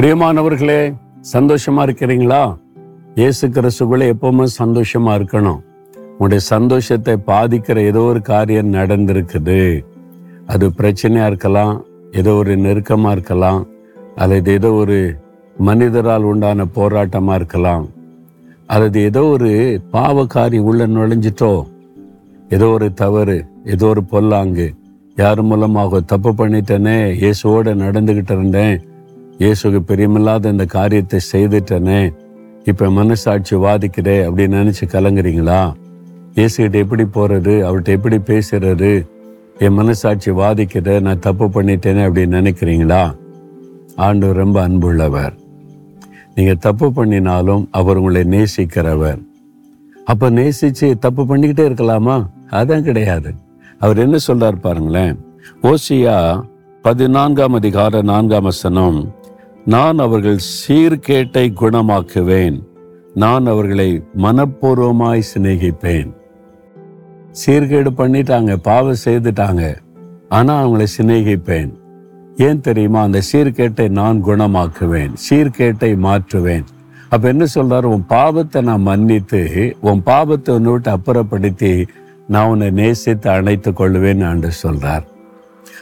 பிரியமானவர்களே சந்தோஷமா இருக்கிறீங்களா? இயேசு கிறிஸ்துக்குள்ள எப்பவுமே சந்தோஷமா இருக்கணும். உங்களுடைய சந்தோஷத்தை பாதிக்கிற ஏதோ ஒரு காரியம் நடந்திருக்குது. அது பிரச்சனையா இருக்கலாம் ஏதோ ஒரு நெருக்கமா இருக்கலாம் அல்லது ஏதோ ஒரு மனிதரால் உண்டான போராட்டமா இருக்கலாம். அல்லது ஏதோ ஒரு பாவக்காரி உள்ள நுழைஞ்சிட்டோ ஏதோ ஒரு தவறு ஏதோ ஒரு பொல்லாங்கு யார் மூலமாக தப்பு பண்ணிட்டேனே இயேசுவோட நடந்துகிட்டு இருந்தேன் இயேசுக்கு பிரியமில்லாத இந்த காரியத்தை செய்துட்டேனே இப்போ மனசாட்சி வாதிக்கிறே அப்படின்னு நினச்சி கலங்குறீங்களா? இயேசுகிட்ட எப்படி போகிறது அவர்கிட்ட எப்படி பேசுறது? என் மனசாட்சி வாதிக்கிற நான் தப்பு பண்ணிட்டேனே அப்படின்னு நினைக்கிறீங்களா? ஆண்டு ரொம்ப அன்புள்ளவர். நீங்கள் தப்பு பண்ணினாலும் அவர் உங்களை நேசிக்கிறவர். அப்போ நேசித்து தப்பு பண்ணிக்கிட்டே இருக்கலாமா? அதான் கிடையாது. அவர் என்ன சொல்றார் பாருங்களேன். ஓசியா பதினான்காம் அதிகார நான்காம் வசனம். நான் அவர்கள் சீர்கேட்டை குணமாக்குவேன். நான் அவர்களை மனப்பூர்வமாய் சிநேகிப்பேன். சீர்கேடு பண்ணிட்டாங்க பாவம் செய்துட்டாங்க. ஆனால் அவங்களை சிநேகிப்பேன். ஏன் தெரியுமா? அந்த சீர்கேட்டை நான் குணமாக்குவேன் சீர்கேட்டை மாற்றுவேன். அப்ப என்ன சொல்றாரு? உன் பாவத்தை நான் மன்னித்து உன் பாவத்தை ஒன்று விட்டு அப்புறப்படுத்தி நான் உன்னை நேசித்து அணைத்துக் கொள்வேன் என்று சொல்றார்.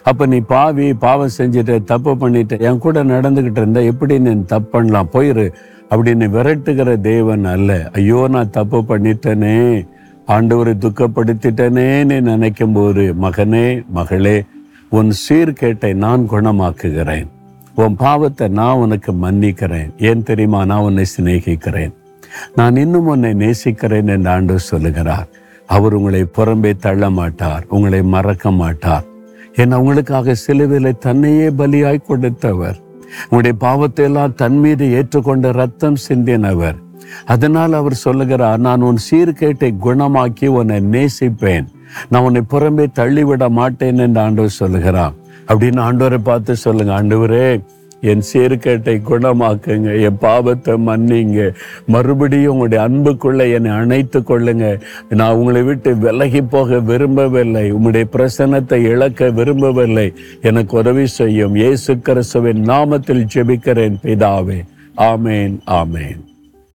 அப்ப நீ பாவி பாவம் செஞ்சுட்டு தப்பு பண்ணிட்டு என் கூட நடந்துகிட்டு இருந்தா எப்படி நீ தப்பு பண்ணலாம்? போயிரு. அப்படின்னு விரட்டுகிற தேவன் அல்ல. ஐயோ நான் தப்பு பண்ணிட்டேனே. ஆண்டவரை துக்கப்படுத்திட்டனேன்னு நினைக்கும் போது மகனே மகளே உன் சீர்கேட்டை நான் குணமாக்குகிறேன். உன் பாவத்தை நான் உனக்கு மன்னிக்கிறேன். ஏன் தெரியுமா? நான் உன்னை சிநேகிக்கிறேன். நான் இன்னும் உன்னை நேசிக்கிறேன் என்று ஆண்டு சொல்லுகிறார். அவர் உங்களை புறம்பே தள்ள மாட்டார் உங்களை மறக்க மாட்டார். என் அவங்களுக்காக சிலுவிலை தன்னையே பலியாய் கொடுத்தவர். உங்களுடைய பாவத்தை எல்லாம் தன் மீது ஏற்றுக்கொண்ட ரத்தம் சிந்தினவர். அதனால் அவர் சொல்லுகிறார் நான் உன் சீர்கேட்டை குணமாக்கி உன்னை நேசிப்பேன். நான் உன்னை புறம்பே தள்ளிவிட மாட்டேன் என்று ஆண்டவர் சொல்லுகிறான் அப்படின்னு ஆண்டவரை பார்த்து சொல்லுங்க ஆண்டவரே என் சீர்கேட்டை குணமாக்குங்க என் பாவத்தை மன்னிங்க. மறுபடியும் உங்களுடைய அன்புக்குள்ள என்னை அணைத்து கொள்ளுங்க. நான் உங்களை விட்டு விலகி போக விரும்பவில்லை. உங்களுடைய பிரசன்னத்தை இழக்க விரும்பவில்லை. எனக்கு உதவி செய்யும். இயேசு கிறிஸ்துவின் நாமத்தில் ஜெபிக்கிறேன் பிதாவே. ஆமேன் ஆமேன்.